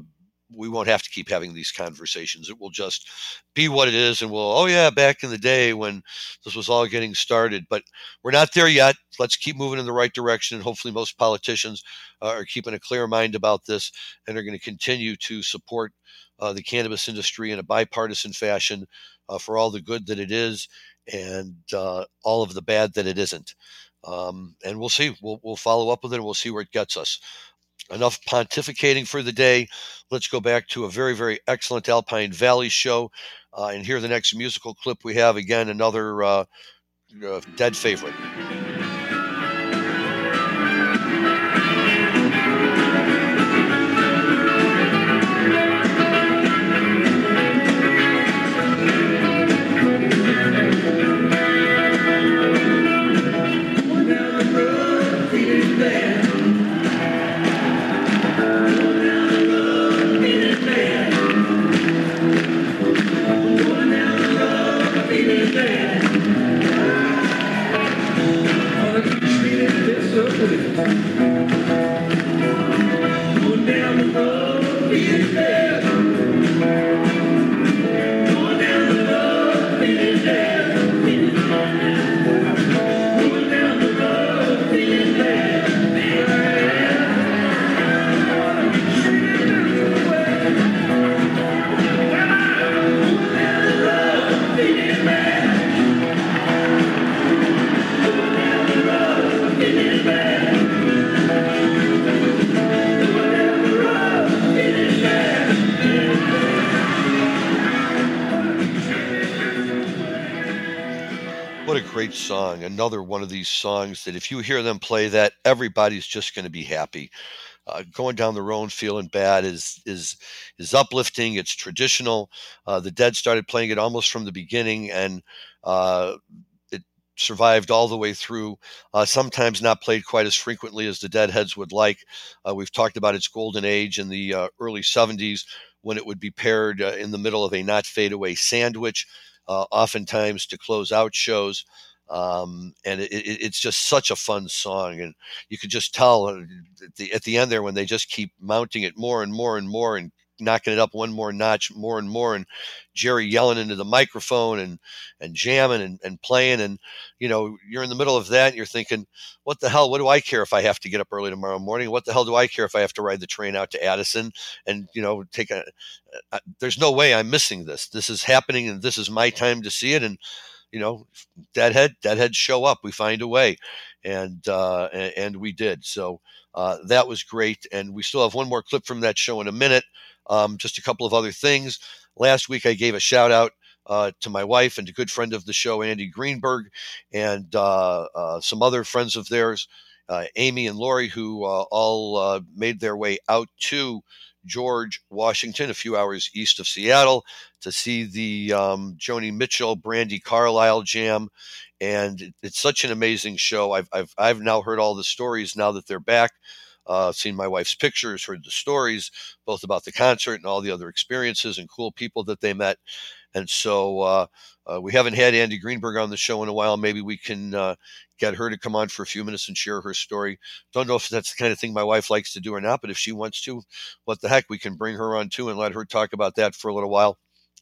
we won't have to keep having these conversations. It will just be what it is, and we'll, oh yeah, back in the day when this was all getting started. But we're not there yet. Let's keep moving in the right direction, and hopefully, most politicians uh, are keeping a clear mind about this and are going to continue to support uh, the cannabis industry in a bipartisan fashion uh, for all the good that it is and uh, all of the bad that it isn't. Um, and we'll see. We'll, we'll follow up with it and we'll see where it gets us enough pontificating for the day. Let's go back to a very, very excellent Alpine Valley show uh, and hear the next musical clip we have. Again, another uh, uh, dead favorite. Another one of these songs that if you hear them play that, everybody's just going to be happy. Uh, going down the road feeling bad is is is uplifting. It's traditional. Uh, the Dead started playing it almost from the beginning, and uh, it survived all the way through. Uh, sometimes not played quite as frequently as the Deadheads would like. Uh, we've talked about its golden age in the uh, early '70s when it would be paired in the middle of a not fade away sandwich, oftentimes to close out shows. Um, and it, it, it's just such a fun song, and you could just tell uh, at the, at the end there when they just keep mounting it more and more and more and knocking it up one more notch, more and more, and Jerry yelling into the microphone and and jamming and, and playing, and you know you're in the middle of that, and you're thinking, what the hell? What do I care if I have to get up early tomorrow morning? What the hell do I care if I have to ride the train out to Addison and you know take a? Uh, there's no way I'm missing this. This is happening, and this is my time to see it, and you know, deadhead, deadhead show up. We find a way, and uh, and we did. So uh, that was great. And we still have one more clip from that show in a minute. Um, just a couple of other things. Last week, I gave a shout out uh, to my wife and to good friend of the show, Andy Greenberg, and uh, uh, some other friends of theirs, uh, Amy and Lori, who all made their way out to George, Washington, a few hours east of Seattle, to see the um, Joni Mitchell, Brandi Carlile jam. And it's such an amazing show. I've, I've, I've now heard all the stories now that they're back uh, seen my wife's pictures, heard the stories, both about the concert and all the other experiences and cool people that they met. And so uh, uh, we haven't had Andy Greenberg on the show in a while. Maybe we can uh, get her to come on for a few minutes and share her story. Don't know if that's the kind of thing my wife likes to do or not, but if she wants to, what the heck, we can bring her on too and let her talk about that for a little while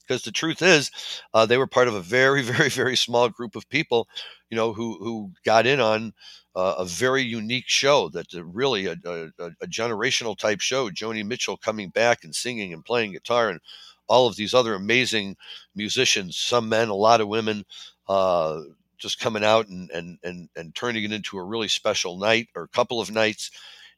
because the truth is uh, they were part of a very very very small group of people you know who who got in on uh, a very unique show that uh, really a, a, a, generational type show. Joni Mitchell coming back and singing and playing guitar, and all of these other amazing musicians, some men, a lot of women, uh, just coming out and, and and and turning it into a really special night or a couple of nights.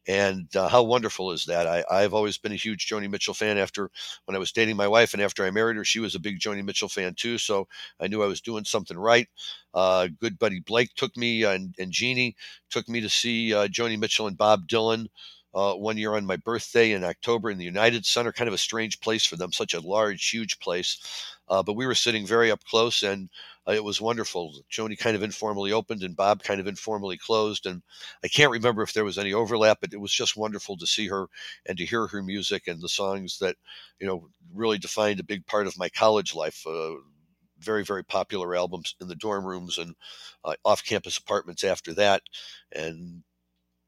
And uh, how wonderful is that? I, I've always been a huge Joni Mitchell fan. After when I was dating my wife, and after I married her, she was a big Joni Mitchell fan too. So I knew I was doing something right. Uh, good buddy Blake took me, uh, and, and Jeannie took me to see uh, Joni Mitchell and Bob Dylan. Uh, one year on my birthday in October in the United Center, kind of a strange place for them, such a large, huge place. Uh, but we were sitting very up close, and uh, it was wonderful. Joni kind of informally opened and Bob kind of informally closed. And I can't remember if there was any overlap, but it was just wonderful to see her and to hear her music and the songs that, you know, really defined a big part of my college life. Uh, very, very popular albums in the dorm rooms and uh, off campus apartments after that. And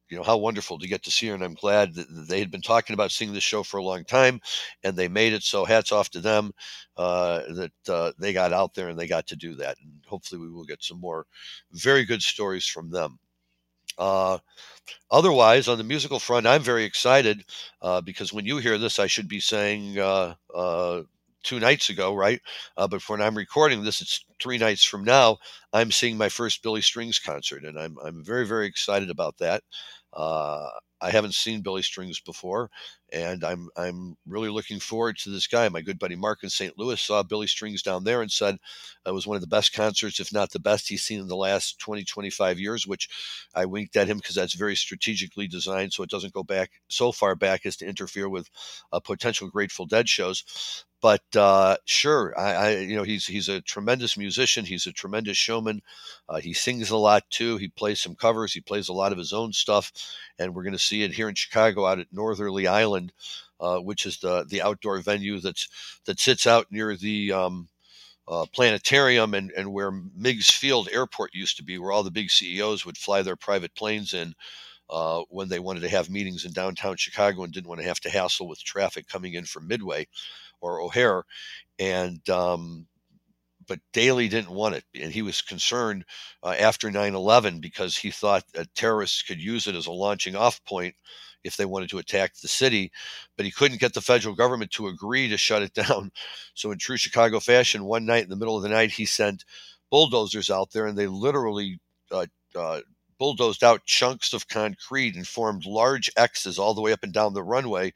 you know how wonderful to get to see her and i'm glad that they had been talking about seeing this show for a long time and they made it so hats off to them uh, that uh, they got out there and they got to do that and hopefully we will get some more very good stories from them uh, otherwise on the musical front i'm very excited uh, because when you hear this i should be saying uh, uh, two nights ago, right? Uh, but when I'm recording this, it's three nights from now. I'm seeing my first Billy Strings concert, and I'm I'm very very excited about that. Uh, I haven't seen Billy Strings before, and I'm I'm really looking forward to this guy. My good buddy Mark in St. Louis saw Billy Strings down there and said it was one of the best concerts, if not the best, he's seen in the last 20, 25 years. Which I winked at him because that's very strategically designed, so it doesn't go back so far back as to interfere with uh, potential Grateful Dead shows but uh, sure, I, I, you know he's he's a tremendous musician. He's a tremendous showman. Uh, he sings a lot too. He plays some covers. He plays a lot of his own stuff, and we're going to see it here in Chicago out at Northerly Island, uh, which is the the outdoor venue that's that sits out near the um, uh, planetarium and, and where Meigs Field Airport used to be, where all the big CEOs would fly their private planes in. Uh, when they wanted to have meetings in downtown Chicago and didn't want to have to hassle with traffic coming in from Midway or O'Hare, and um, but Daley didn't want it, and he was concerned uh, after 9/11 because he thought that terrorists could use it as a launching off point if they wanted to attack the city, but he couldn't get the federal government to agree to shut it down. So, in true Chicago fashion, one night in the middle of the night, he sent bulldozers out there, and they literally uh, uh, bulldozed out chunks of concrete and formed large X's all the way up and down the runway.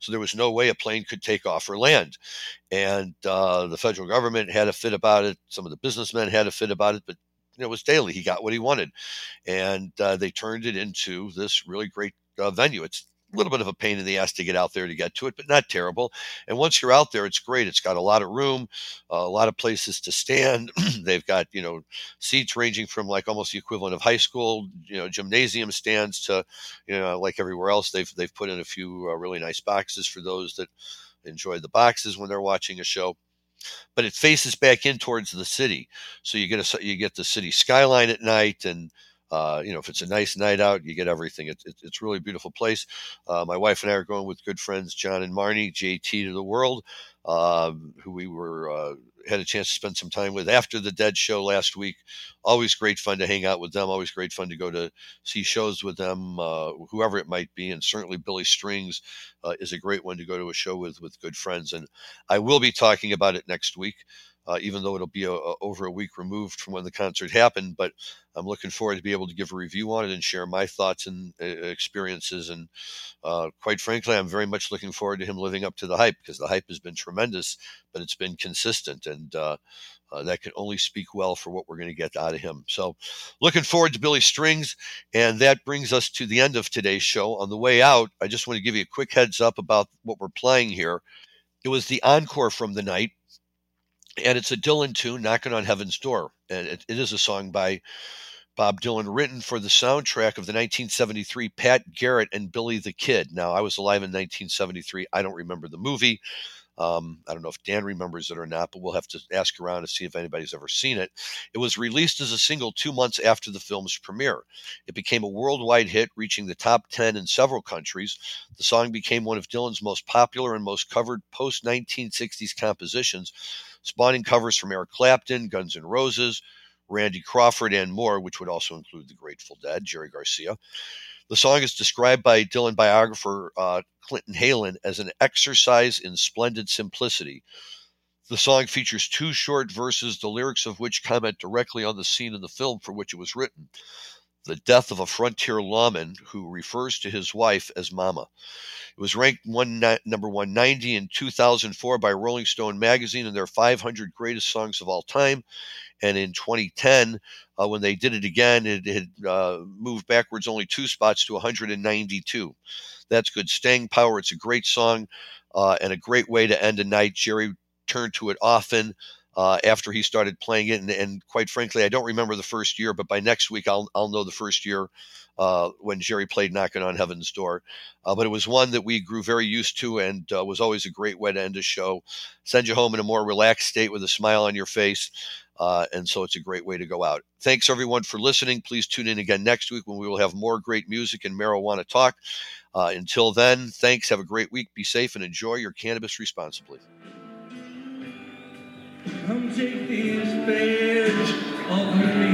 So there was no way a plane could take off or land. And uh, the federal government had a fit about it. Some of the businessmen had a fit about it, but it was Daley. He got what he wanted. And uh, they turned it into this really great uh, venue. It's a little bit of a pain in the ass to get out there to get to it, but not terrible. And once you're out there, it's great. It's got a lot of room, uh, a lot of places to stand. They've got you know seats ranging from like almost the equivalent of high school, you know, gymnasium stands to you know like everywhere else. They've they've put in a few uh, really nice boxes for those that enjoy the boxes when they're watching a show. but it faces back in towards the city. So you get a you get the city skyline at night, and uh, you know if it's a nice night out, you get everything. It, it, it's really a beautiful place. Uh, my wife and I are going with good friends John and Marnie, JT to the world, um, who we were uh, had a chance to spend some time with after the Dead show last week. Always great fun to hang out with them. Always great fun to go to see shows with them, uh, whoever it might be. And certainly Billy Strings uh, is a great one to go to a show with with good friends. And I will be talking about it next week. Uh, even though it'll be a, a, over a week removed from when the concert happened. But I'm looking forward to be able to give a review on it and share my thoughts and uh, experiences. And uh, quite frankly, I'm very much looking forward to him living up to the hype because the hype has been tremendous, but it's been consistent. And uh, uh, that can only speak well for what we're going to get out of him. So, looking forward to Billy Strings. And that brings us to the end of today's show. On the way out, I just want to give you a quick heads up about what we're playing here. It was the encore from the night and it's a Dylan tune, "Knocking on Heaven's Door," and it, it is a song by Bob Dylan, written for the soundtrack of the 1973 Pat Garrett and Billy the Kid. Now, I was alive in 1973. I don't remember the movie. Um, I don't know if Dan remembers it or not, but we'll have to ask around to see if anybody's ever seen it. It was released as a single two months after the film's premiere. It became a worldwide hit, reaching the top 10 in several countries. The song became one of Dylan's most popular and most covered post 1960s compositions, spawning covers from Eric Clapton, Guns N' Roses, Randy Crawford, and more, which would also include the Grateful Dead, Jerry Garcia. The song is described by Dylan biographer uh, Clinton Heylin as an exercise in splendid simplicity. The song features two short verses, the lyrics of which comment directly on the scene in the film for which it was written the death of a frontier lawman who refers to his wife as Mama. It was ranked one, number 190 in 2004 by Rolling Stone magazine in their 500 greatest songs of all time. And in 2010, uh, when they did it again, it had uh, moved backwards only two spots to 192. That's good staying power. It's a great song uh, and a great way to end a night. Jerry turned to it often. Uh, after he started playing it. And, and, quite frankly, I don't remember the first year, but by next week I'll I'll know the first year uh, when Jerry played "Knocking on Heaven's Door." Uh, but it was one that we grew very used to, and uh, was always a great way to end a show. Send you home in a more relaxed state with a smile on your face. Uh, and so it's a great way to go out. Thanks everyone for listening. Please tune in again next week when we will have more great music and marijuana talk. Uh, until then, thanks. Have a great week. Be safe and enjoy your cannabis responsibly. Come take this badge off me.